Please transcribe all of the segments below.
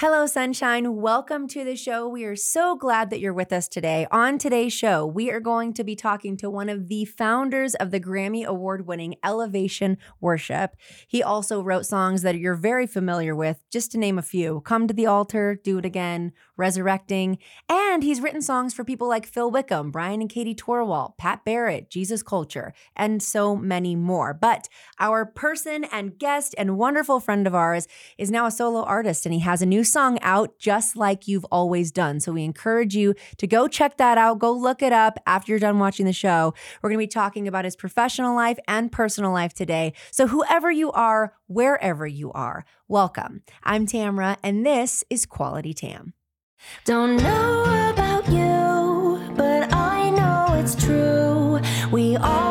Hello, sunshine. Welcome to the show. We are so glad that you're with us today. On today's show, we are going to be talking to one of the founders of the Grammy Award winning Elevation Worship. He also wrote songs that you're very familiar with, just to name a few Come to the Altar, Do It Again, Resurrecting. And he's written songs for people like Phil Wickham, Brian and Katie Torwalt, Pat Barrett, Jesus Culture, and so many more. But our person and guest and wonderful friend of ours is now a solo artist and he has a new song out just like you've always done. So we encourage you to go check that out. Go look it up after you're done watching the show. We're going to be talking about his professional life and personal life today. So whoever you are, wherever you are, welcome. I'm Tamra, and this is Quality Tam. Don't know about you, but I know it's true. We all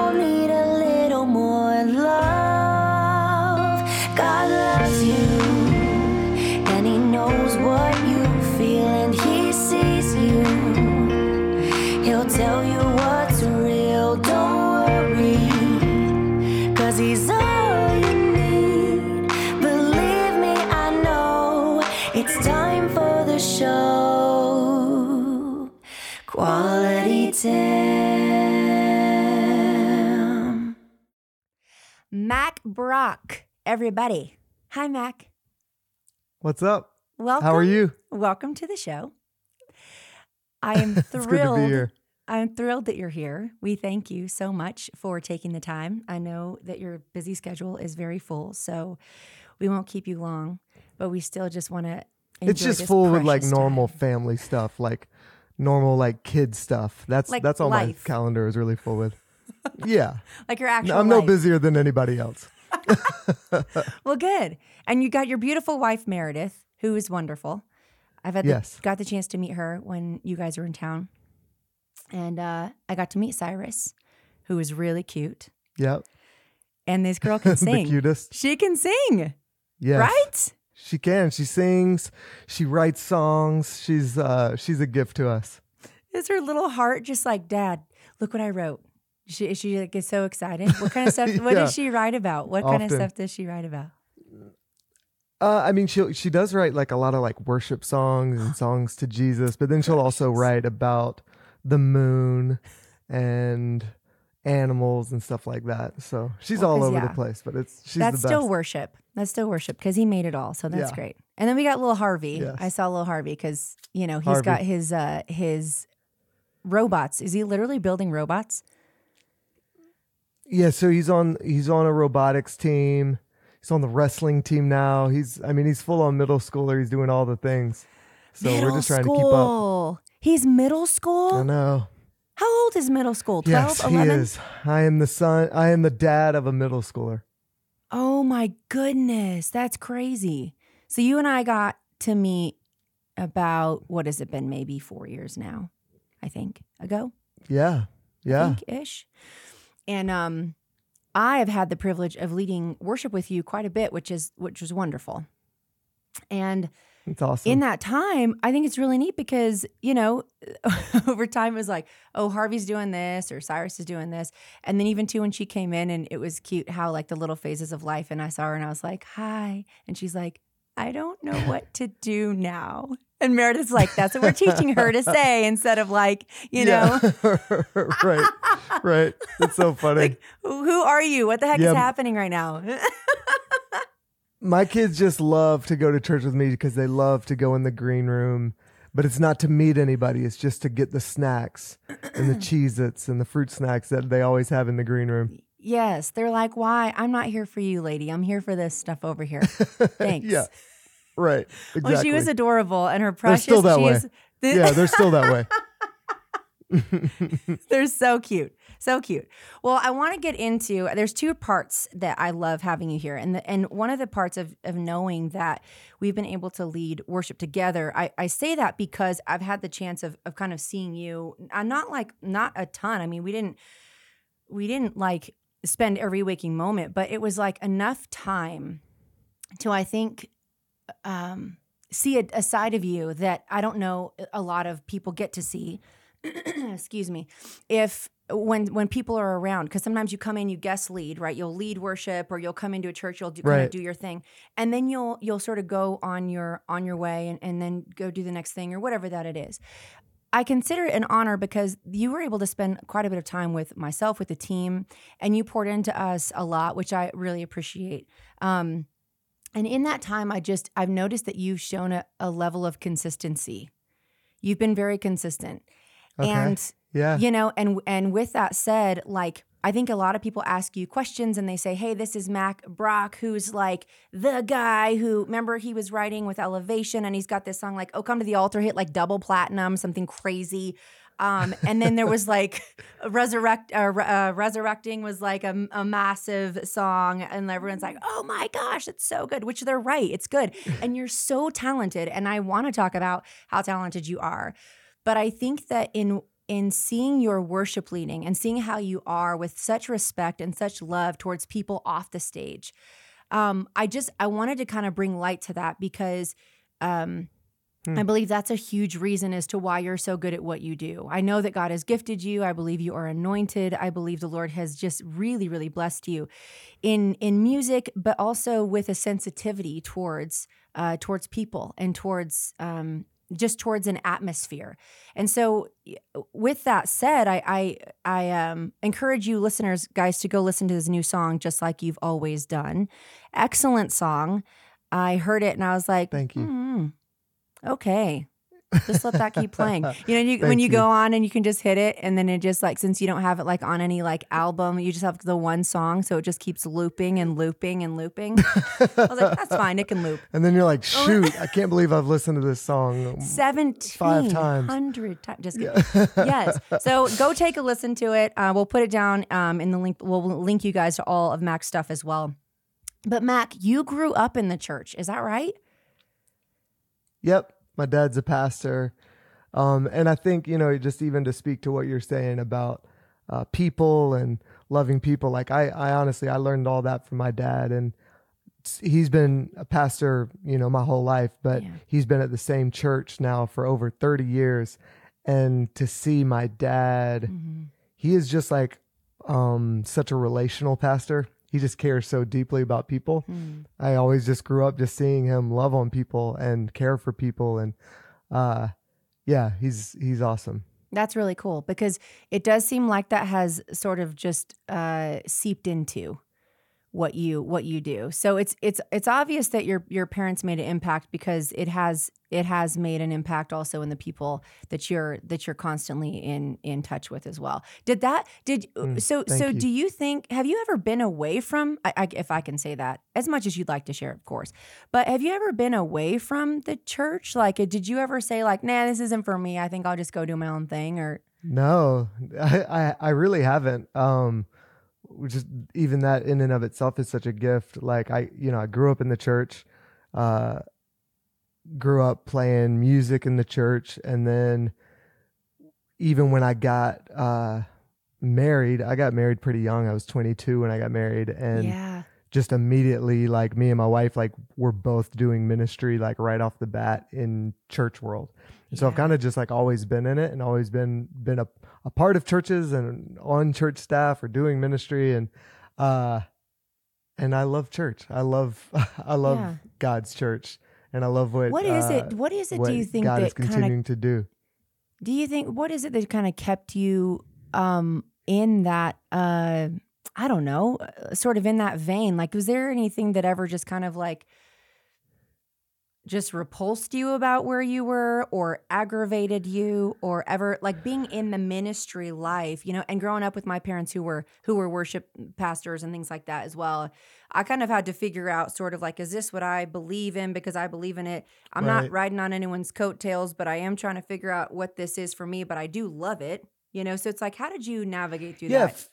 Quality Tam. Mack Brock, everybody. Hi, Mack. What's up? Welcome. How are you? Welcome to the show. I am It's good to thrilled. I'm thrilled that you're here. We thank you so much for taking the time. I know that your busy schedule is very full, so we won't keep you long, but we still just want to. It's just full with like normal family stuff, like normal like kid stuff. That's Like that's all life. my calendar is really full with. yeah, like your actual. I'm no life. busier than anybody else. Well, good. And you got your beautiful wife Meredith, who is wonderful. I've had the, Yes. got the chance to meet her when you guys were in town, and uh, I got to meet Cyrus, who is really cute. Yep, And this girl can the sing. cutest. She can sing, Yes, right? She can. She sings. She writes songs. She's uh she's a gift to us. Is her little heart just like, Dad, look what I wrote? She, she like, gets so excited. What kind of stuff? What does she write about? What kind of stuff does she write about? Uh, I mean, she she does write like a lot of like worship songs and songs to Jesus, but then she'll also write about the moon and animals and stuff like that. So she's Well, all over yeah. the place, but it's she's That's the best. still worship. That's still worship because he made it all. So that's Yeah. great. And then we got little Harvey. Yes. I saw little Harvey because you know he's Harvey. got his uh his robots. Is he literally building robots? yeah, so he's on he's on a robotics team. He's on the wrestling team now. He's I mean he's full on middle schooler. He's doing all the things. So middle we're just trying to keep up. He's middle school. I school. know. How old is middle school? 12, Yes, 11? he is. I am the son. I am the dad of a middle schooler. Oh my goodness, that's crazy. So you and I got to meet about what has it been? Maybe four years now, I think ago. Yeah, yeah. ish. And um, I have had the privilege of leading worship with you quite a bit, which is which was wonderful. And It's awesome. in that time, I think it's really neat because you know, over time it was like, oh, Harvey's doing this or Cyrus is doing this, and then even too when she came in and it was cute how like the little phases of life, and I saw her and I was like, hi, and she's like, I don't know what to do now. And Meredith's like, that's what we're teaching her to say instead of like, you know, Yeah. right, right. It's so funny. Like, who who are you? What the heck Yeah. is happening right now? My kids just love to go to church with me because they love to go in the green room. But it's not to meet anybody. It's just to get the snacks and the Cheez-Its and the fruit snacks that they always have in the green room. yes, they're like, why? I'm not here for you, lady. I'm here for this stuff over here. Thanks. Yeah, right. Exactly. Well, she was adorable, and her precious They're still that she way. yeah, they're still that way. They're so cute. So cute. Well, I want to get into there's two parts that I love having you here. And the, and one of the parts of, of knowing that we've been able to lead worship together, I, I say that because I've had the chance of of kind of seeing you. I'm not like not a ton. I mean, we didn't we didn't like spend every waking moment, but it was like enough time to I think um see a, a side of you that I don't know a lot of people get to see. excuse me, if when when people are around because sometimes you come in you guest lead right? You'll lead worship or you'll come into a church you'll do, kind of do your thing and then you'll you'll sort of go on your on your way and, and then go do the next thing or whatever that it is. I consider it an honor because you were able to spend quite a bit of time with myself with the team and you poured into us a lot which i really appreciate. Um, and in that time i just i've noticed that you've shown a, a level of consistency. You've been very consistent Okay. and Yeah. you know and and with that said like i think a lot of people ask you questions and they say hey this is mack brock who's like the guy who remember he was writing with elevation and he's got this song like oh come to the altar hit like double platinum something crazy um, and then there was like resurrect uh, uh, resurrecting was like a, a massive song and everyone's like oh my gosh it's so good which they're right it's good and you're so talented and i want to talk about how talented you are but I think that in in seeing your worship leading and seeing how you are with such respect and such love towards people off the stage, um, I just I wanted to kind of bring light to that because um, Hmm. I believe that's a huge reason as to why you're so good at what you do. I know that God has gifted you. I believe you are anointed. I believe the Lord has just really, really blessed you in in music, but also with a sensitivity towards uh, towards people and towards um, just towards an atmosphere. And so, with that said, I I, I um, encourage you listeners, guys, to go listen to this new song, just like you've always done. Excellent song. I heard it and I was like, Thank you. "Hmm, okay. Just let that keep playing. You know, you, when you, you. go on and you can just hit it, and then it just like since you don't have it like on any like album, you just have the one song, so it just keeps looping and looping and looping. I was like, that's fine, it can loop. And then you're like, Oh. shoot, I can't believe I've listened to this song. Seventeen times. hundred times. Just kidding. yes. So go take a listen to it. Uh, we'll put it down um, in the link. We'll link you guys to all of Mack's stuff as well. But Mack, you grew up in the church, is that right? Yep, my dad's a pastor. Um, and I think, you know, just even to speak to what you're saying about uh, people and loving people, like I, I honestly, I learned all that from my dad. And he's been a pastor, you know, my whole life, but Yeah. he's been at the same church now for over 30 years. And to see my dad, Mm-hmm. he is just like um, such a relational pastor. He just cares so deeply about people. Hmm. I always just grew up just seeing him love on people and care for people and uh yeah, he's he's awesome. That's really cool because it does seem like that has sort of just uh, seeped into what you what you do. So it's it's it's obvious that your your parents made an impact because it has it has made an impact also in the people that you're that you're constantly in in touch with as well. Did that did Mm, so so you. do you think have you ever been away from I, I, if I can say that as much as you'd like to share of course. But have you ever been away from the church? Like did you ever say like nah this isn't for me. I think I'll just go do my own thing or No, I I, I really haven't. Um which is even that in and of itself is such a gift. Like I you know, I grew up in the church, uh grew up playing music in the church and then even when I got uh married, I got married pretty young. I was 22 when I got married and yeah. just immediately like me and my wife like we're both doing ministry like right off the bat in church world and so i've kind of just like always been in it and always been been a, a part of churches and on church staff or doing ministry and uh and i love church i love i love Yeah. god's church and i love what What is uh, it? What is it? what Do you think god is that of? continuing to do Do you think what is it that kind of kept you um in that? uh I don't know, uh, sort of in that vein. Like, was there anything that ever just kind of like just repulsed you about where you were, or aggravated you, or ever like being in the ministry life? You know, and growing up with my parents who were who were worship pastors and things like that as well. I kind of had to figure out sort of like, is this what I believe in because I believe in it? I'm not riding on anyone's coattails, but I am trying to figure out what this is for me, but I do love it. You know, so it's like, how did you navigate through yeah that? f-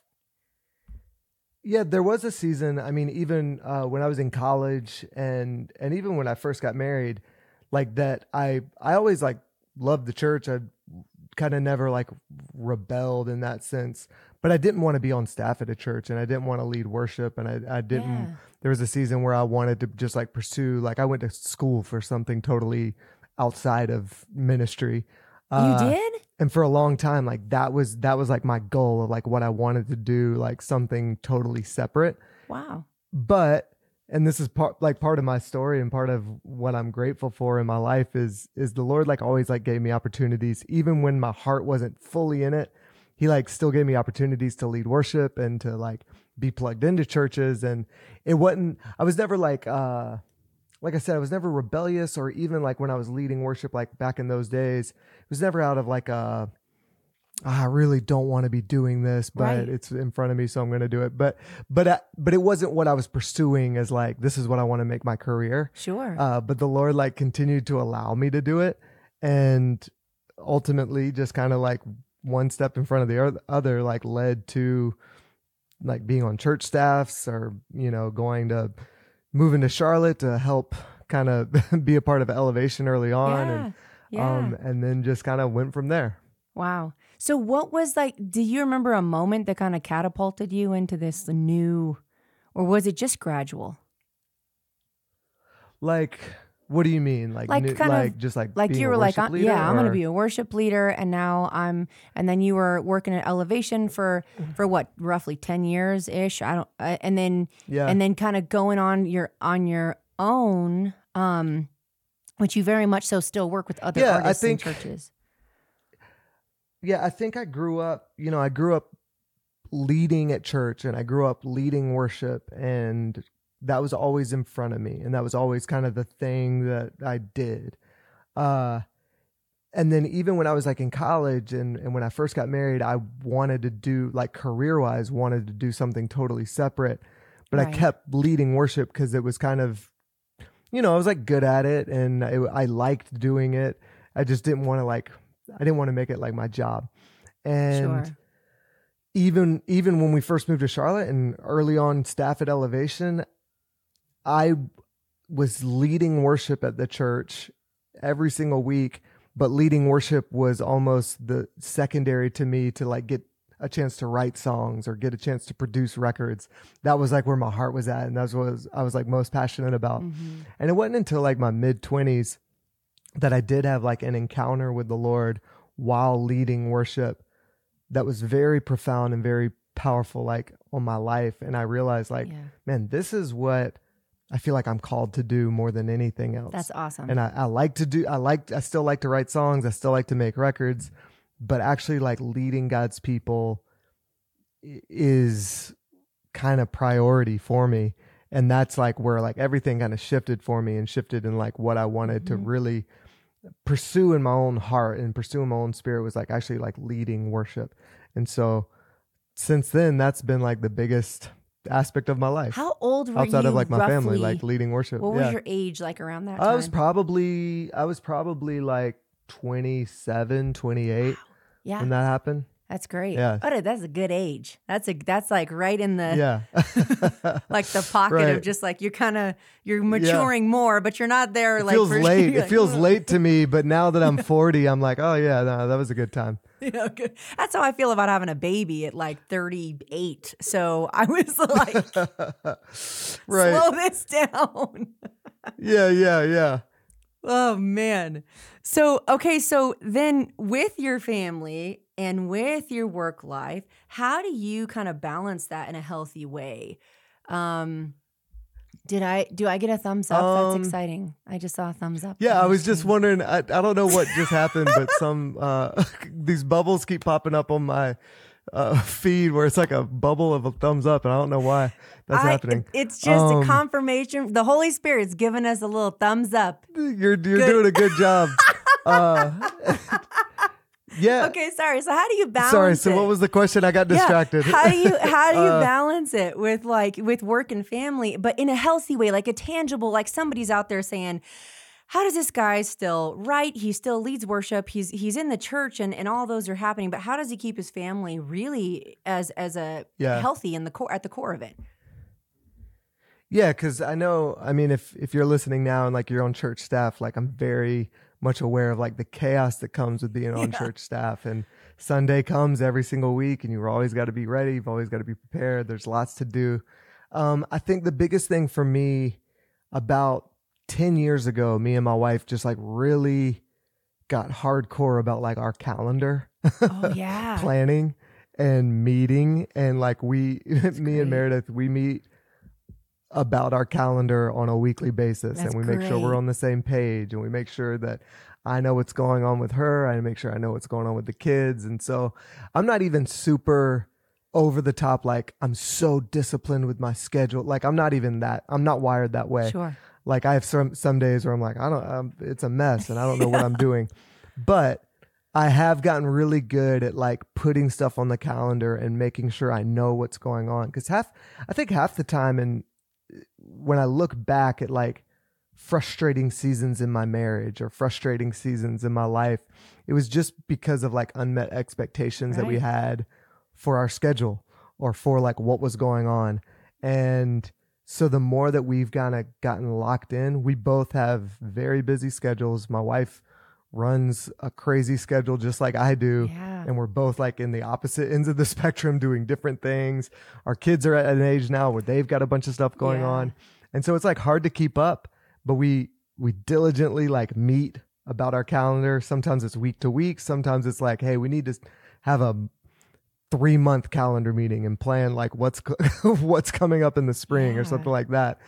yeah there was a season i mean even uh, when i was in college and and even when i first got married like that i i always like loved the church i kind of never like rebelled in that sense but i didn't want to be on staff at a church and i didn't want to lead worship and i, I didn't Yeah. there was a season where i wanted to just like pursue like i went to school for something totally outside of ministry Uh, you did? and for a long time like that was that was like my goal of like what i wanted to do like something totally separate Wow. but and this is part like part of my story and part of what i'm grateful for in my life is is the lord like always like gave me opportunities even when my heart wasn't fully in it he like still gave me opportunities to lead worship and to like be plugged into churches and it wasn't i was never like uh like I said, I was never rebellious or even like when I was leading worship, like back in those days, it was never out of like a, "Ah, I really don't want to be doing this, but Right. it's in front of me, so I'm going to do it. But, but, uh, but it wasn't what I was pursuing as like, this is what I want to make my career. Sure. Uh, but the Lord like continued to allow me to do it. And ultimately just kind of like one step in front of the other, like led to like being on church staffs or, you know, going to moving to Charlotte to help kind of be a part of elevation early on. yeah. And, yeah. um, and then just kind of went from there. wow. So what was like do you remember a moment that kind of catapulted you into this new or was it just gradual? Like, what do you mean? Like, Like, new- kind of- just like, Like you were like, uh, yeah, I'm going to be a worship leader and now I'm and then you were working at Elevation for for what, roughly 10 years ish. I don't uh, and then yeah. and then kind of going on your on your own um which you very much so still work with other Yeah, I artists think- and churches. yeah, I think I grew up, you know, I grew up leading at church and I grew up leading worship and that was always in front of me and that was always kind of the thing that I did. Uh and then even when I was like in college and, and when I first got married, I wanted to do like career wise, wanted to do something totally separate. But Right. I kept leading worship because it was kind of, you know, I was like good at it and I, I liked doing it. I just didn't want to like, I didn't want to make it like my job. And Sure. even even when we first moved to Charlotte and early on staff at Elevation, I was leading worship at the church every single week, but leading worship was almost the secondary to me to like get a chance to write songs or get a chance to produce records. That was like where my heart was at and that's what was, I was like most passionate about. Mhm. And it wasn't until like my mid 20s that I did have like an encounter with the Lord while leading worship that was very profound and very powerful like on my life and I realized like yeah. man this is what I feel like I'm called to do more than anything else. That's awesome. and I, I like to do I like I still like to write songs, I still like to make records, but actually like leading God's people is kind of priority for me and that's like where like everything kind of shifted for me and shifted in like what I wanted to Mhm. really pursue in my own heart and pursue in my own spirit was like actually like leading worship. And so since then that's been like the biggest aspect of my life How old were you outside you of like my family like leading worship. What was your age like around that time? I was probably I was probably like 27, 28 yeah, when that happened. that's great. Yeah. Oh, that's a good age. That's a that's like right in the yeah. like the pocket Right. of just like you're kind of you're maturing more, but you're not there. it like feels late. you're It feels late to me, but now that I'm 40, I'm like, "Oh yeah, no, that was a good time." Yeah, good. That's how I feel about having a baby at like 38. So I was like, right. slow this down. Yeah, yeah, yeah. Oh man. So okay, so then with your family and with your work life, how do you kind of balance that in a healthy way? Um did I do I get a thumbs up? Um, That's exciting. I just saw a thumbs up. Yeah, I was just wondering. I, I don't know what just happened, but some uh, these bubbles keep popping up on my uh, feed where it's like a bubble of a thumbs up, and I don't know why that's I- happening. It's just Um, a confirmation. The Holy Spirit's giving us a little thumbs up. You're you're Good. doing a good job. Uh, yeah. Okay, sorry. So how do you balance Sorry. So it? what was the question? I got distracted. Yeah. How do you how do you Uh, balance it with like with work and family, but in a healthy way, like a tangible, like somebody's out there saying, how does this guy still write? He still leads worship. He's he's in the church and, and all those are happening, but how does he keep his family really as as a Yeah. healthy in the core at the core of it? Yeah, because I know. I mean, if if you're listening now and like you're on church staff, like I'm very much aware of like the chaos that comes with being on Yeah. church staff. And Sunday comes every single week, and you've always got to be ready. You've always got to be prepared. There's lots to do. Um, I think the biggest thing for me about ten years ago, me and my wife just like really got hardcore about like our calendar Oh yeah. planning and meeting and like we me great. and Meredith we meet about our calendar on a weekly basis That's and we make sure we're on the same page and we make sure that I know what's going on with her I make sure I know what's going on with the kids and so I'm not even super over the top like I'm so disciplined with my schedule like I'm not even that I'm not wired that way. Sure. like I have some some days where I'm like I don't um, it's a mess and I don't know what I'm doing. But I have gotten really good at like putting stuff on the calendar and making sure I know what's going on cuz half I think half the time and when I look back at like frustrating seasons in my marriage or frustrating seasons in my life it was just because of like unmet expectations that we had for our schedule or for like what was going on. And so the more that we've kind of gotten locked in we both have very busy schedules. My wife runs a crazy schedule just like I do. Yeah. and we're both like in the opposite ends of the spectrum doing different things. Our kids are at an age now where they've got a bunch of stuff going Yeah. on. And so it's like hard to keep up but we we diligently like meet about our calendar. Sometimes it's week to week. Sometimes it's like hey we need to have a three month calendar meeting and plan like what's co- what's coming up in the spring Yeah. or something like that.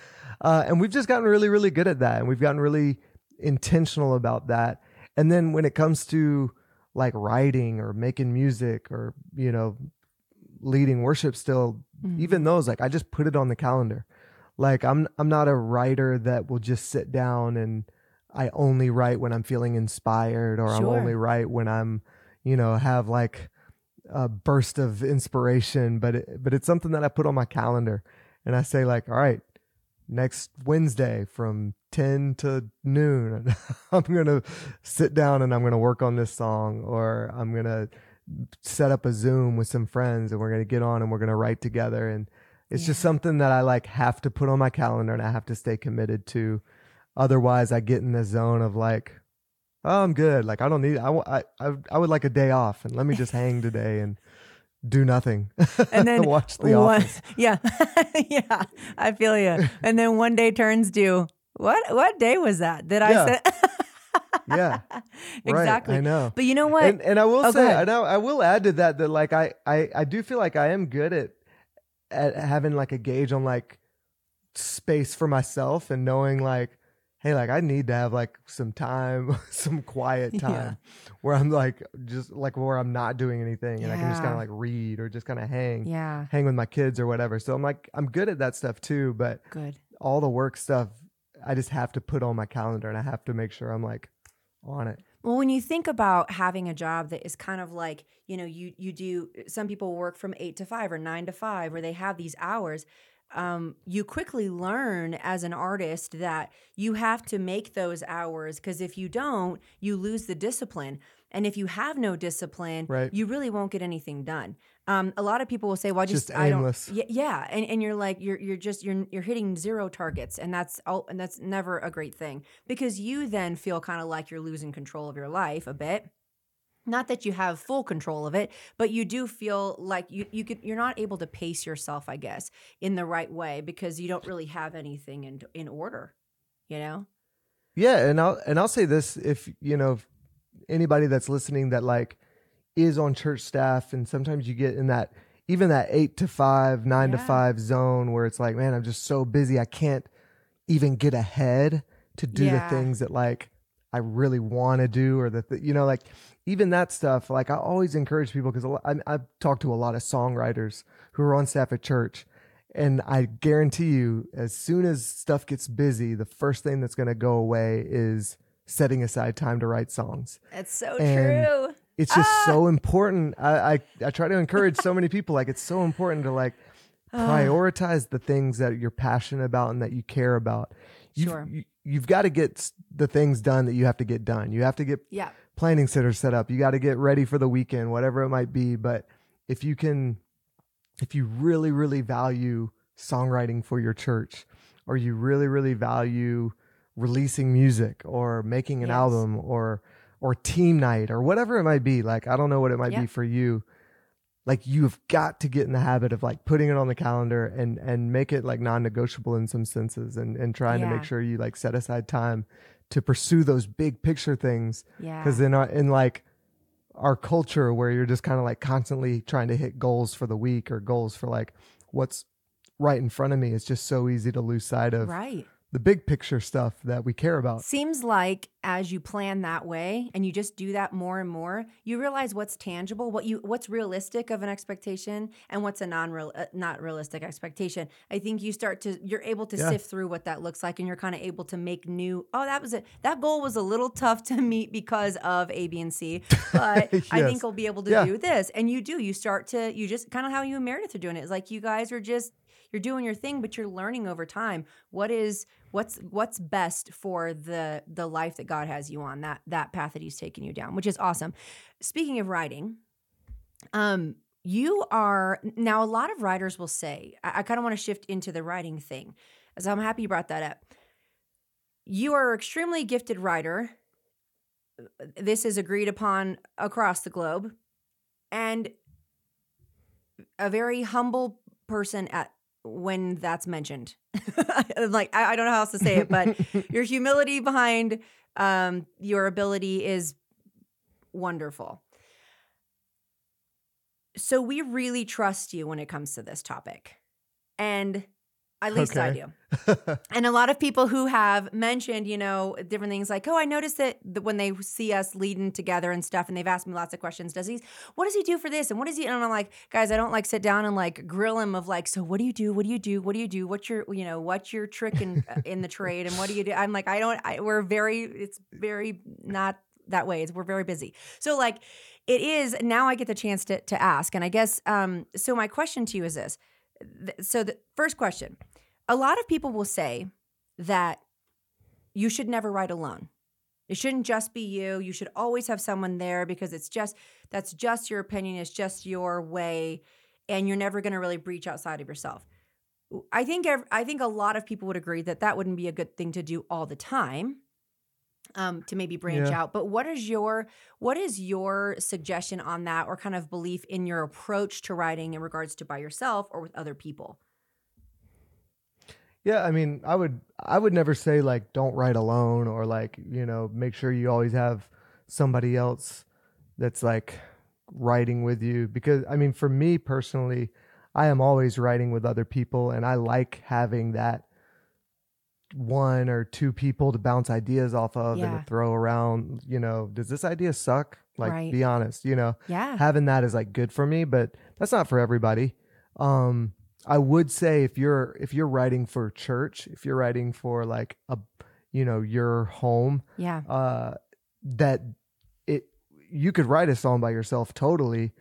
Uh, and we've just gotten really really good at that and we've gotten really intentional about that and then when it comes to like writing or making music or you know leading worship still Mhm. even those like i just put it on the calendar. Like i'm i'm not a writer that will just sit down and i only write when i'm feeling inspired or i'm only write when i'm you know have like a burst of inspiration. But it, but it's something that i put on my calendar and i say like all right next wednesday from 10 to noon i'm gonna sit down and i'm gonna work on this song or i'm gonna set up a zoom with some friends and we're gonna get on and we're gonna write together. And it's just something that i like have to put on my calendar and i have to stay committed to. Otherwise i get in the zone of like oh i'm good. Like i don't need I, I, I would like a day off and let me just hang today and do nothing And then watch the one- office Yeah. yeah. I feel you. And then one day turns to what what day was that? Did I Yeah. say yeah exactly. right, i know But you know what? and, and I will Oh, say. I know I will add to that that like I, I I do feel like I am good at at having like a gauge on like space for myself and knowing like, hey, like I need to have like some time, some quiet Yeah. time where I'm like just like where I'm not doing anything and I can just kind of like read or just kind of hang yeah. hang with my kids or whatever. So I'm like I'm good at that stuff too, but Good. all the work stuff I just have to put on my calendar and I have to make sure I'm like on it. Well, when you think about having a job that is kind of like, you know, you you do some people work from 8 to 5 or 9 to 5 where they have these hours um, you quickly learn as an artist that you have to make those hours because if you don't, you lose the discipline. And if you have no discipline, Right. you really won't get anything done. Um, a lot of people will say, "Well, I just, Just I aimless. don't." Yeah, yeah, and and you're like you're you're just you're you're hitting zero targets, and that's all, and that's never a great thing because you then feel kind of like you're losing control of your life a bit not that you have full control of it but you do feel like you you could you're not able to pace yourself i guess in the right way because you don't really have anything in in order you know Yeah, and I'll and I'll say this if you know if anybody that's listening that like is on church staff and sometimes you get in that even that 8 to 5, 9 to 5 zone where it's like, man, I'm just so busy I can't even get ahead to do Yeah. the things that like I really want to do or the th- you know like even that stuff like I always encourage people because I've talked to a lot of songwriters who are on staff at church and I guarantee you, as soon as stuff gets busy, the first thing that's going to go away is setting aside time to write songs. it's so And- true It's just Ah! so important. I, I I try to encourage so many people. Like it's so important to like Ah. prioritize the things that you're passionate about and that you care about. You've, Sure. You, you've got to get the things done that you have to get done. You have to get yeah planning sitters set up. You got to get ready for the weekend, whatever it might be. But if you can, if you really, really value songwriting for your church, or you really, really value releasing music or making an Yes. album or or team night or whatever it might be, like I don't know what it might Yeah. be for you. Like you've got to get in the habit of like putting it on the calendar and and make it like non-negotiable in some senses and and trying to make sure you like set aside time to pursue those big picture things Yeah. because in our in like our culture where you're just kind of like constantly trying to hit goals for the week or goals for like what's right in front of me it's just so easy to lose sight of right. The big picture stuff that we care about Seems like as you plan that way and you just do that more and more, you realize what's tangible, what you what's realistic of an expectation and what's a non-real uh, not realistic expectation. I think you start to you're able to Yeah. sift through what that looks like and you're kind of able to make new, oh that was it. That goal was a little tough to meet because of A B and C, but I think I'll be able to Yeah. do this. And you do. You start to you just kind of how you and Meredith are doing it. It's like you guys are just you're doing your thing but you're learning over time. What is what's what's best for the the life that god has you on that that path that he's taken you down which is awesome. Speaking of writing um you are now a lot of writers will say i, I kind of want to shift into the writing thing so i'm happy you brought that up. You are an extremely gifted writer. This is agreed upon across the globe and a very humble person at when that's mentioned. like I, I don't know how else to say it, but your humility behind um, your ability is wonderful. So we really trust you when it comes to this topic, and at least I do. And a lot of people who have mentioned, you know, different things like, oh, I noticed that that when they see us leading together and stuff, and they've asked me lots of questions. Does he? What does he do for this? And what does he? And I'm like, guys, I don't like sit down and like grill him of like, so what do you do? What do you do? What do you do? What's your, you know, what's your trick in in the trade? And what do you do? I'm like, I don't. I, we're very. It's very not that way. It's, we're very busy. So like, it is now. I get the chance to to ask, and I guess. Um. So my question to you is this. So the first question a lot of people will say that you should never write alone. It shouldn't just be you. You should always have someone there because it's just that's just your opinion, it's just your way and you're never going to really breach outside of yourself. I think I think a lot of people would agree that that wouldn't be a good thing to do all the time. Um, to maybe branch Yeah. out, but what is your what is your suggestion on that, or kind of belief in your approach to writing in regards to by yourself or with other people? Yeah, I mean, I would I would never say like don't write alone or like, you know, make sure you always have somebody else that's like writing with you because I mean, for me personally, I am always writing with other people and I like having that one or two people to bounce ideas off of and to throw around, you know, does this idea suck? Like Right. be honest, you know Yeah, having that is like good for me, but that's not for everybody. Um, I would say if you're if you're writing for church, if you're writing for like a you know your home, yeah, uh, that it you could write a song by yourself totally,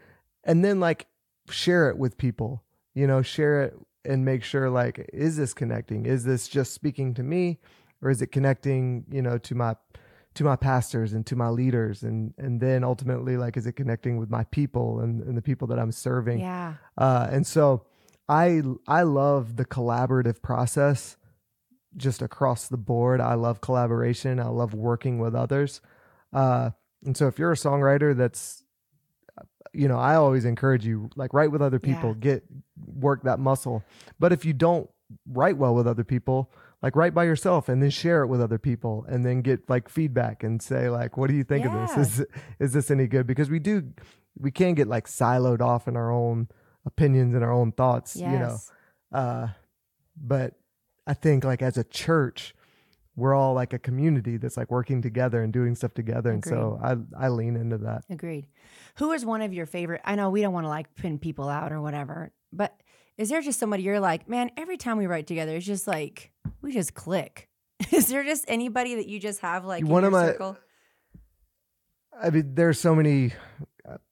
and then like share it with people. You know, share it and make sure like is this connecting? Is this just speaking to me, or is it connecting? You know, to my to my pastors and to my leaders and and then ultimately like is it connecting with my people and, and the people that i'm serving yeah. uh, and so I I love the collaborative process just across the board. I love collaboration. I love working with others. Uh, and so if you're a songwriter that's you know, I always encourage you like write with other people, Yeah. get work that muscle. But if you don't write well with other people, like write by yourself and then share it with other people and then get like feedback and say like what do you think Yeah. of this? Is is this any good? Because we do we can get like siloed off in our own opinions and our own thoughts, Yes. you know. Uh but I think like as a church we're all like a community that's like working together and doing stuff together and so I I lean into that. Agreed. Who is one of your favorite? I know we don't want to like pin people out or whatever, but is there just somebody you're like, man, every time we write together, it's just like we just click. Is there just anybody that you just have like One of my- circle? I mean, there's so many.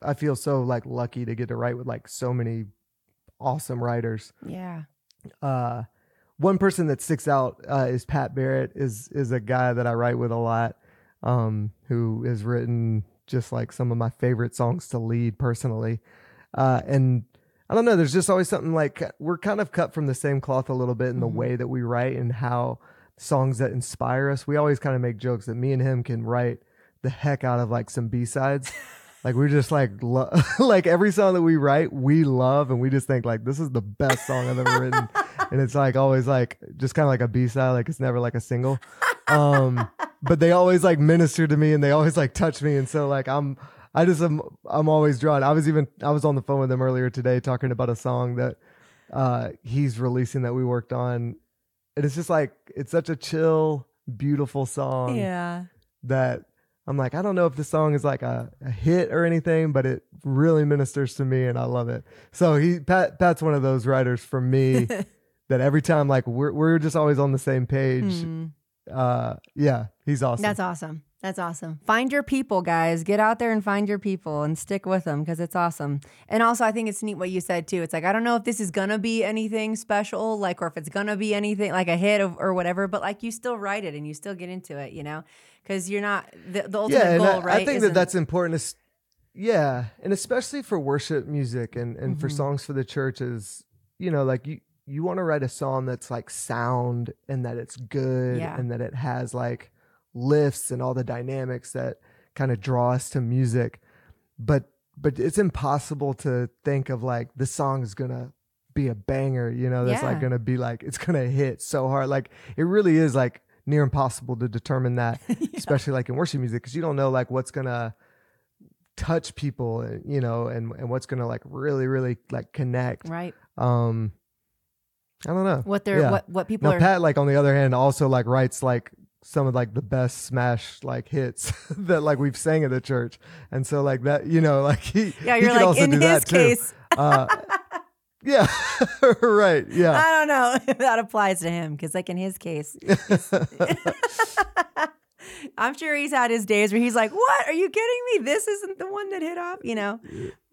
I feel so like lucky to get to write with like so many awesome writers. Yeah. Uh, one person that sticks out uh, is Pat Barrett. is is a guy that I write with a lot, um, who has written just like some of my favorite songs to lead personally. Uh, and I don't know. There's just always something like we're kind of cut from the same cloth a little bit in the Mhm. way that we write and how songs that inspire us. We always kind of make jokes that me and him can write the heck out of like some B sides. like we're just like lo- like every song that we write, we love, and we just think like this is the best song I've ever written. and it's like always like just kind of like a B side, like it's never like a single. Um, but they always like minister to me and they always like touch me. And so like I'm, I just am, I'm always drawn. I was even, I was on the phone with him earlier today talking about a song that uh, he's releasing that we worked on. And it's just like, it's such a chill, beautiful song yeah. that I'm like, I don't know if the song is like a, a hit or anything, but it really ministers to me and I love it. So he Pat Pat's one of those writers for me that every time like we're we're just always on the same page. Hmm. Uh yeah, he's awesome. That's awesome. That's awesome. Find your people, guys. Get out there and find your people and stick with them because it's awesome. And also, I think it's neat what you said too. It's like, I don't know if this is going to be anything special, like, or if it's going to be anything like a hit of, or whatever, but like you still write it and you still get into it, you know? Because you're not the, the ultimate yeah, goal, I, right? I think that that's important. is- yeah, and especially for worship music and and for Mhm. songs for the church is you know like you you want to write a song that's like sound and that it's good Yeah. and that it has like lifts and all the dynamics that kind of draw us to music, but but it's impossible to think of like this song is gonna be a banger, you know, that's Yeah. like gonna be like it's gonna hit so hard. Like it really is like near impossible to determine that especially like in worship music because you don't know like what's gonna touch people uh, you know and and what's gonna like really really like connect right. um i don't know What they're, Yeah. what, what people now are. pat like on the other hand also like writes like some of like the best smash like hits that like we've sang at the church and so like that you know like he yeah, you're could like, also in do his case, uh yeah right yeah I don't know if that applies to him because, like, in his case, I'm sure he's had his days where he's like, "What? Are you kidding me? This isn't the one that hit off." You know,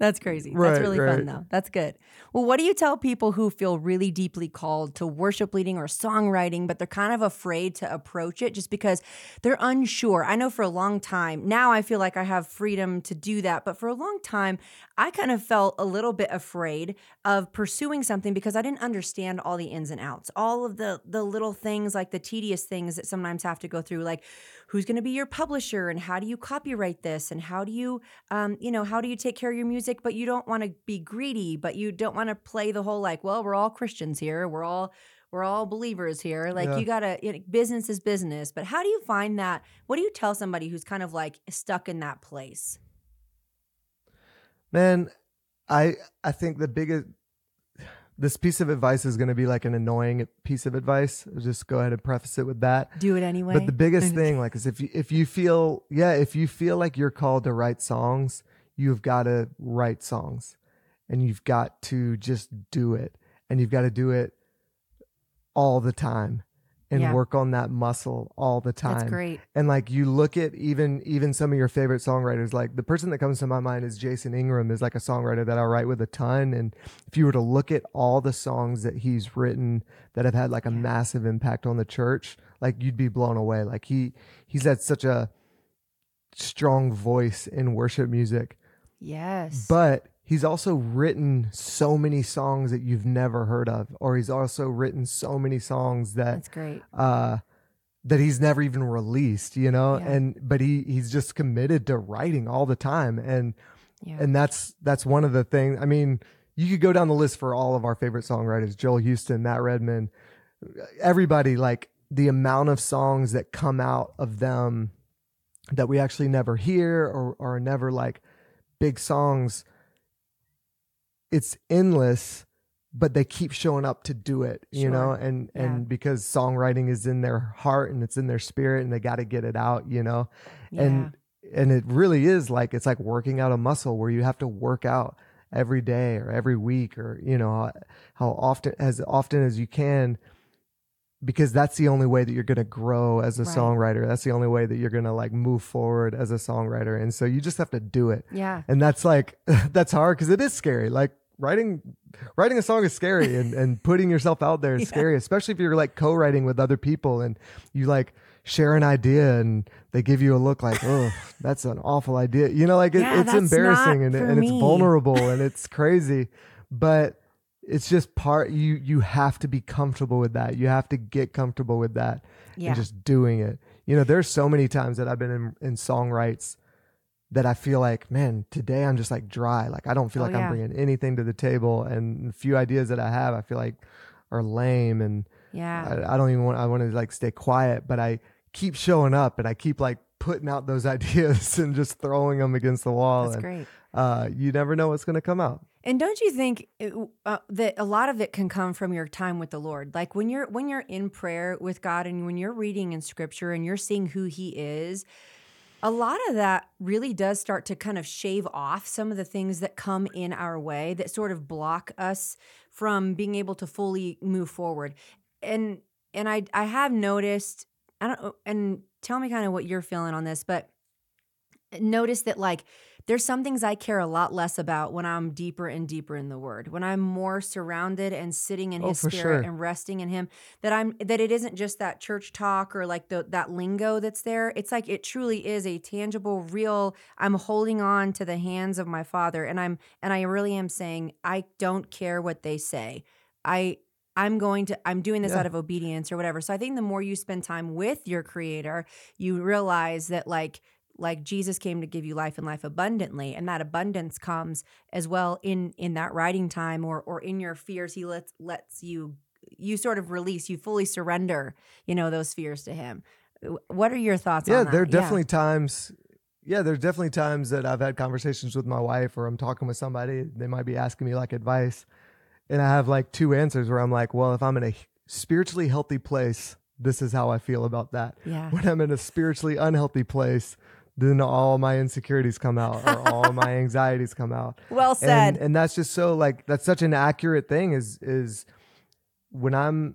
that's crazy. Right, that's really fun though. That's good. Well, what do you tell people who feel really deeply called to worship leading or songwriting, but they're kind of afraid to approach it just because they're unsure? I know for a long time now, I feel like I have freedom to do that, but for a long time, I kind of felt a little bit afraid of pursuing something because I didn't understand all the ins and outs, all of the the little things like the tedious things that sometimes have to go through, like who's going to be your publisher and how do you copyright this and how do you um, you know how do you take care of your music but you don't want to be greedy but you don't want to play the whole like well we're all christians here we're all we're all believers here like Yeah. you gotta you know, business is business but how do you find that what do you tell somebody who's kind of like stuck in that place Man, I I think the biggest this piece of advice is going to be like an annoying piece of advice. I'll just go ahead and preface it with that. do it anyway But the biggest thing, like, is if you if you feel yeah, if you feel like you're called to write songs, you've got to write songs, and you've got to just do it, and you've got to do it all the time, and Yeah. work on that muscle all the time. that's great. And like you look at even even some of your favorite songwriters like the person that comes to my mind is jason ingram is like a songwriter that i write with a ton and if you were to look at all the songs that he's written that have had like a massive impact on the church like you'd be blown away. Like he he's had such a strong voice in worship music yes. But he's also written so many songs that you've never heard of or he's also written so many songs that that's great. uh that he's never even released you know? Yeah. and but he he's just committed to writing all the time. And yeah. and that's that's one of the things i mean you could go down the list for all of our favorite songwriters joel houston matt redman everybody like the amount of songs that come out of them that we actually never hear or are never like big songs it's endless but they keep showing up to do it you Sure. know and Yeah. and because songwriting is in their heart and it's in their spirit and they got to get it out you know yeah. and and it really is like it's like working out a muscle where you have to work out every day or every week or you know how often as often as you can because that's the only way that you're going to grow as a Right. songwriter. That's the only way that you're going to like move forward as a songwriter. And so you just have to do it. Yeah. And that's like that's hard because it is scary. Like writing writing a song is scary and, and putting yourself out there is Yeah. scary especially if you're like co-writing with other people and you like share an idea and they give you a look like oh that's an awful idea. You know like it, Yeah, it's embarrassing and, and it's vulnerable and it's crazy. But it's just part you you have to be comfortable with that you have to get comfortable with that yeah and just doing it. You know, there's so many times that I've been in, in songwrites that I feel like, man, today I'm just like dry. Like I don't feel Oh, like yeah. I'm bringing anything to the table, and the few ideas that I have, I feel like are lame, and yeah I, I don't even want. I want to like stay quiet, but I keep showing up and I keep like putting out those ideas and just throwing them against the wall. That's and, great. Uh, you never know what's going to come out. And don't you think it, uh, that a lot of it can come from your time with the Lord? Like when you're when you're in prayer with God and when you're reading in Scripture and you're seeing who He is, a lot of that really does start to kind of shave off some of the things that come in our way that sort of block us from being able to fully move forward. And and I I have noticed I don't and tell me kind of what you're feeling on this, but notice that like there's some things I care a lot less about when I'm deeper and deeper in the word. When I'm more surrounded and sitting in Oh, his spirit sure. and resting in him, that I'm that it isn't just that church talk or like the that lingo that's there. It's like it truly is a tangible, real I'm holding on to the hands of my father and I'm and I really am saying I don't care what they say. I I'm going to I'm doing this Yeah. out of obedience or whatever. So I think the more you spend time with your creator, you realize that like like Jesus came to give you life and life abundantly and that abundance comes as well in in that writing time or or in your fears he lets lets you you sort of release you fully surrender you know those fears to him what are your thoughts yeah, on that there are definitely times. Yeah, there's definitely times that I've had conversations with my wife or I'm talking with somebody. They might be asking me like advice, and I have like two answers where I'm like, well, if I'm in a spiritually healthy place, this is how I feel about that. yeah When I'm in a spiritually unhealthy place, then all my insecurities come out or all my anxieties come out. well said and and that's just so like that's such an accurate thing is is when i'm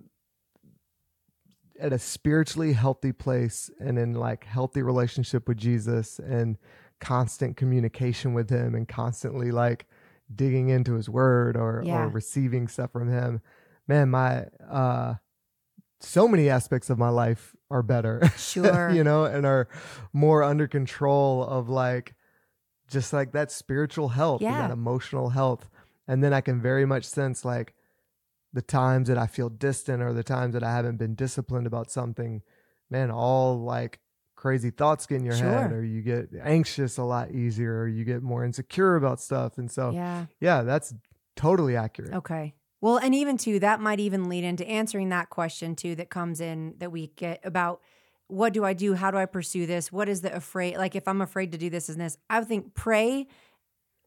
at a spiritually healthy place and in like healthy relationship with jesus and constant communication with him and constantly like digging into his word or Yeah. or receiving stuff from him man my uh so many aspects of my life are better Sure. you know and are more under control of like just like that spiritual health and that emotional health. And then i can very much sense like the times that i feel distant or the times that i haven't been disciplined about something man all like crazy thoughts get in your head or you get anxious a lot easier or you get more insecure about stuff. And so yeah. yeah that's totally accurate. Okay. Well, and even too, that might even lead into answering that question too that comes in that we get about what do I do? How do I pursue this? What is the afraid? Like if I'm afraid to do this and this, I would think pray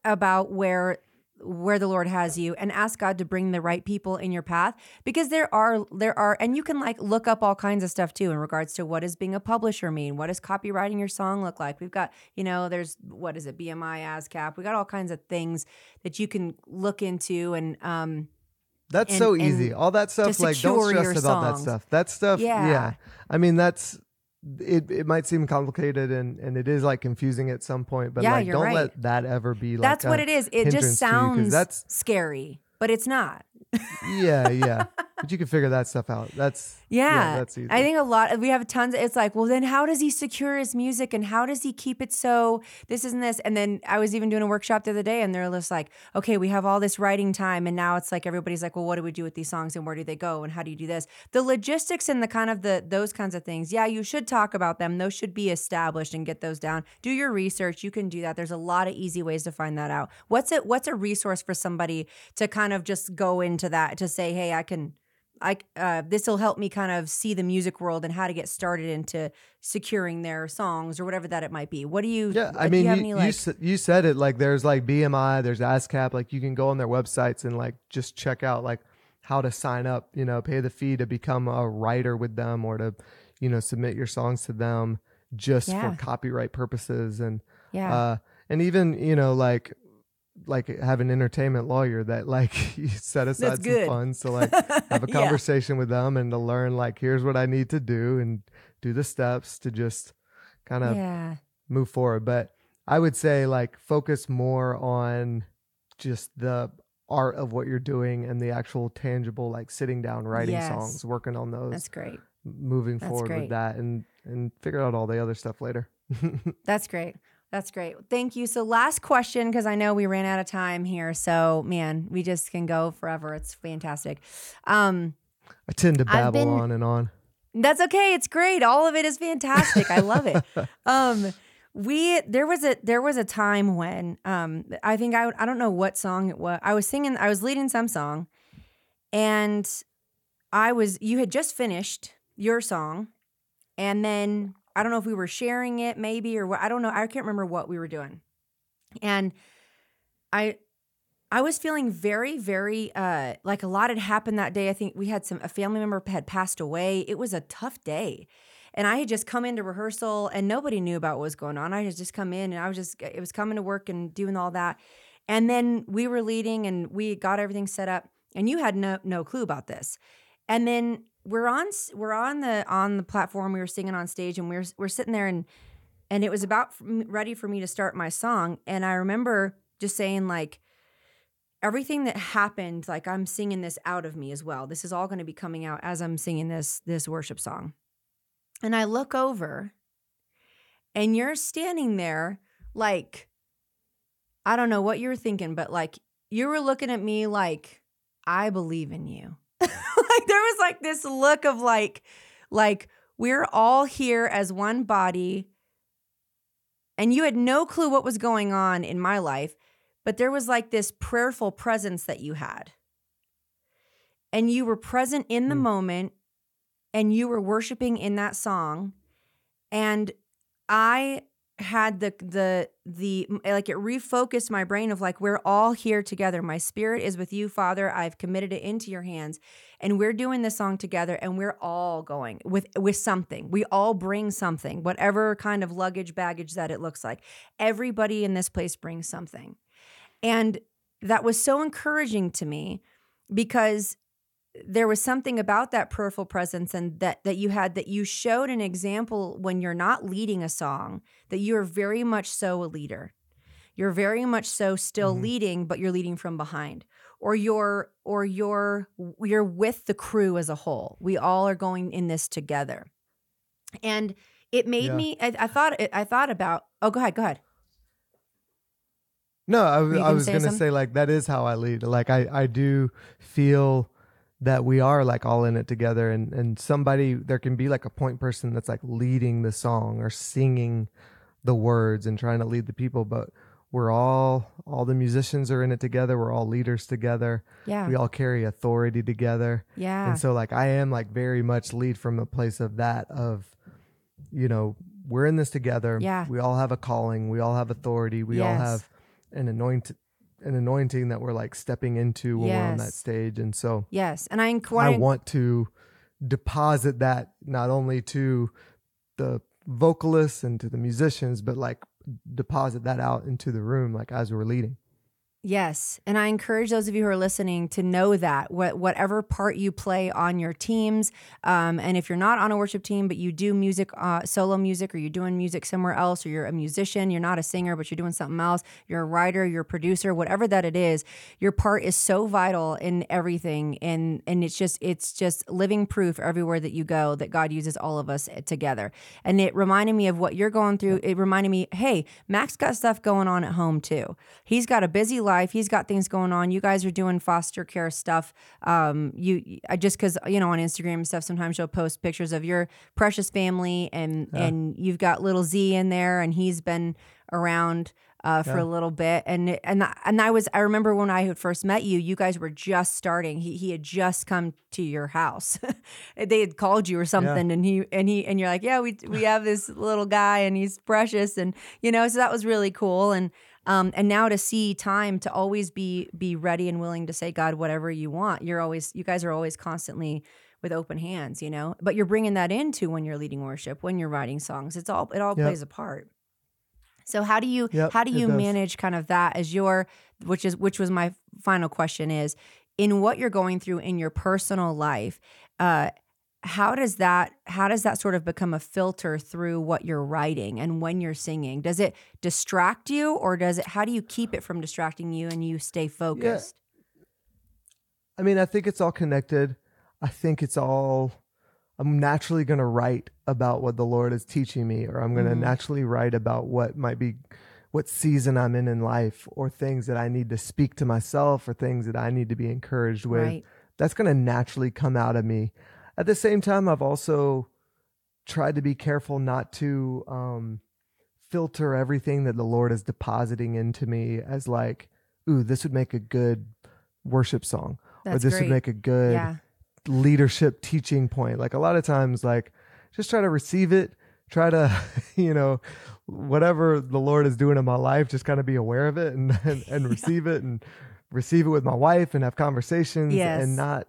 about where where the Lord has you and ask God to bring the right people in your path because there are there are and you can like look up all kinds of stuff too in regards to what does being a publisher mean? What does copyrighting your song look like? We've got, you know, there's what is it, BMI, ASCAP. We got all kinds of things that you can look into and um That's and- so easy. All that stuff, like, don't stress about that stuff. That stuff, Yeah. yeah. I mean, that's it. It might seem complicated and and it is like confusing at some point, but Yeah, like, don't right. let that ever be like. that's what it is. It just to you, sounds that's scary, but it's not. yeah, yeah. But you can figure that stuff out. That's Yeah, that's easy. I think a lot. We have tons. It's like, well, then how does he secure his music, and how does he keep it so this isn't this? And then I was even doing a workshop the other day, and they're just like, okay, we have all this writing time, and now it's like everybody's like, well, what do we do with these songs, and where do they go, and how do you do this? The logistics and the kind of the those kinds of things. Yeah, you should talk about them. Those should be established and get those down. Do your research. You can do that. There's a lot of easy ways to find that out. What's it? What's a resource for somebody to kind of just go into that to say, hey, I can. I uh, this will help me kind of see the music world and how to get started into securing their songs or whatever that it might be. What do you? Yeah, I mean, you, you, like, s- you said it. Like, there's like BMI, there's ASCAP. Like, you can go on their websites and like just check out like how to sign up. You know, pay the fee to become a writer with them or to, you know, submit your songs to them just Yeah. for copyright purposes and yeah, uh, and even you know like like have an entertainment lawyer that like you set aside That's some good. funds to like have a Yeah. conversation with them and to learn like here's what I need to do and do the steps to just kind of yeah, move forward. But I would say like focus more on just the art of what you're doing and the actual tangible like sitting down writing Yes. songs, working on those, that's great. moving that's forward great. with that and and figure out all the other stuff later. That's great. That's great. Thank you. So, last question, because I know we ran out of time here. So, man, we just can go forever. It's fantastic. Um, I tend to babble been- on and on. That's okay. It's great. All of it is fantastic. I love it. Um we there was a there was a time when um I think I I don't know what song it was. I was singing I was leading some song and I was you had just finished your song and then I don't know if we were sharing it maybe or what I don't know. I can't remember what we were doing. And I I was feeling very very uh like a lot had happened that day. I think we had some a family member had passed away. It was a tough day. And I had just come into rehearsal and nobody knew about what was going on. I had just come in and I was just it was coming to work and doing all that. And then we were leading and we got everything set up and you had no no clue about this. And then we're on we're on the on the platform. We were singing on stage, and we we're we're sitting there, and and it was about ready for me to start my song. And I remember just saying like everything that happened, like I'm singing this out of me as well. This is all going to be coming out as I'm singing this this worship song. And I look over, and you're standing there like I don't know what you were thinking, but like you were looking at me like I believe in you. like there was like this look of like like we're all here as one body and you had no clue what was going on in my life but there was like this prayerful presence that you had and you were present in the Mm. moment and you were worshiping in that song and i had the the the eh, like it refocused my brain of like we're all here together. My spirit is with you father. I've committed it into your hands. And we're doing this song together and we're all going with with something. We all bring something whatever kind of luggage baggage that it looks like. Everybody in this place brings something. And that was so encouraging to me because there was something about that prayerful presence and that that you had that you showed an example when you're not leading a song that you are very much so a leader you're very much so still Mhm. leading but you're leading from behind or you're or you're you're with the crew as a whole we all are going in this together and it made Yeah. me I, I thought i thought about oh go ahead go ahead No, I, Were you w- I gonna was going to something? say like that is how I lead. Like I, I do feel that we are like all in it together, and and somebody there can be like a point person that's like leading the song or singing the words and trying to lead the people, but we're all all the musicians are in it together. We're all leaders together. yeah We all carry authority together. yeah And so like I am like very much lead from a place of that of you know, we're in this together. Yeah. We all have a calling, we all have authority, we all have an anoint an anointing that we're like stepping into when we're on that stage. And so yes and i, enc- I want to deposit that not only to the vocalists and to the musicians, but like deposit that out into the room like as we're leading. Yes, and I encourage those of you who are listening to know that what whatever part you play on your teams, um, and if you're not on a worship team but you do music, uh, solo music, or you're doing music somewhere else, or you're a musician, you're not a singer but you're doing something else, you're a writer, you're a producer, whatever that it is, your part is so vital in everything, and and it's just it's just living proof everywhere that you go that God uses all of us eh, together, and it reminded me of what you're going through. It reminded me, hey, Mack's got stuff going on at home too. He's got a busy life. He's got things going on. You guys are doing foster care stuff. Um, you I just because you know on Instagram and stuff, sometimes you'll post pictures of your precious family, and and you've got little Z in there, and he's been around. Uh, for Yeah. a little bit, and and I- and I was I remember when I had first met you, you guys were just starting. He he had just come to your house. they had called you or something, and he and he and you're like, yeah, we we have this little guy, and he's precious, and you know, so that was really cool. And um, and now to see time to always be be ready and willing to say, God, whatever you want. You're always you guys are always constantly with open hands, you know. But you're bringing that into when you're leading worship, when you're writing songs. It's all it all Yep. plays a part. So how do you Yep, how do you manage kind of that as your which is which was my final question is in what you're going through in your personal life, uh how does that how does that sort of become a filter through what you're writing and when you're singing? Does it distract you or does it how do you keep it from distracting you and you stay focused? I mean, I think it's all connected. I think it's all. I'm naturally going to write about what the Lord is teaching me, or I'm going to Mhm. naturally write about what might be, what season I'm in in life, or things that I need to speak to myself, or things that I need to be encouraged with. Right. That's going to naturally come out of me. At the same time, I've also tried to be careful not to um, filter everything that the Lord is depositing into me as like, ooh, this would make a good worship song or this great. would make a good yeah. leadership teaching point. Like a lot of times, like just try to receive it. Try to, you know, whatever the Lord is doing in my life, just kind of be aware of it and and, and receive it and receive it with my wife and have conversations Yes. and not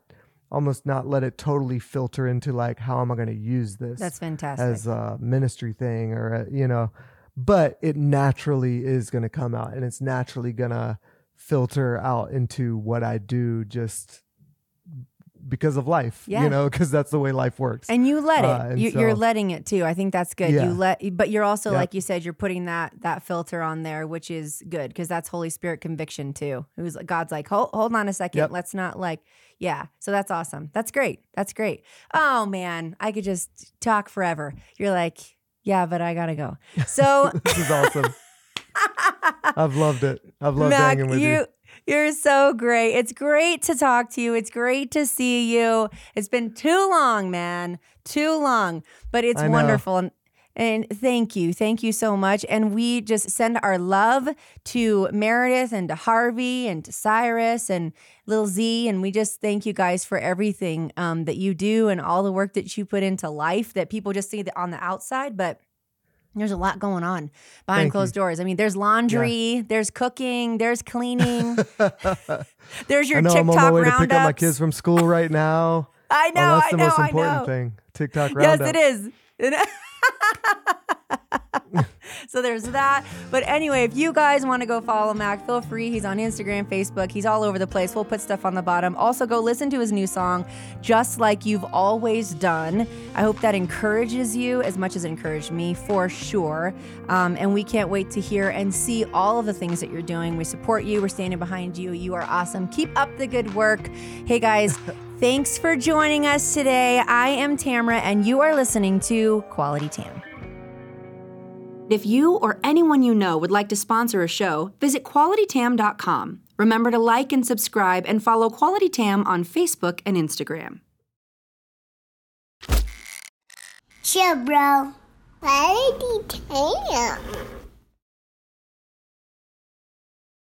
almost not let it totally filter into like how am I going to use this That's fantastic. as a ministry thing or a, you know but it naturally is going to come out and it's naturally going to filter out into what I do just because of life Yeah. you know because that's the way life works and you let it. Uh, you, you're so- letting it too. I think that's good. Yeah. You let, but you're also Yep. like you said, you're putting that that filter on there, which is good because that's Holy Spirit conviction too. Who's God's like, hold, hold on a second, Yep. let's not like, yeah. So that's awesome. That's great. That's great. Oh man, I could just talk forever. You're like, yeah, but I gotta go. So this is awesome I've loved it I've loved Mack, hanging with you, you you're so great. It's great to talk to you. It's great to see you. It's been too long, man. Too long. But it's wonderful. And, and thank you. Thank you so much. And we just send our love to Meredith and to Harvey and to Cyrus and Lil Z. And we just thank you guys for everything um, that you do and all the work that you put into life that people just see on the outside. But there's a lot going on behind Thank closed you. doors. I mean, there's laundry, there's cooking, there's cleaning, there's your I know TikTok I'm on my way roundups. to pick up my kids from school right now I know, oh, that's I the know, most important thing TikTok roundup. Yes, it is. so there's that. But anyway, if you guys want to go follow Mack, feel free. He's on Instagram, Facebook. He's all over the place. We'll put stuff on the bottom. Also, go listen to his new song, Just Like You've Always Done. I hope that encourages you as much as it encouraged me for sure. Um, and we can't wait to hear and see all of the things that you're doing. We support you. We're standing behind you. You are awesome. Keep up the good work. Hey, guys. Thanks for joining us today. I am Tamra, and you are listening to Quality Tam. If you or anyone you know would like to sponsor a show, visit qualitytam.com. Remember to like and subscribe and follow Quality Tam on Facebook and Instagram. Chill, bro. Quality Tam.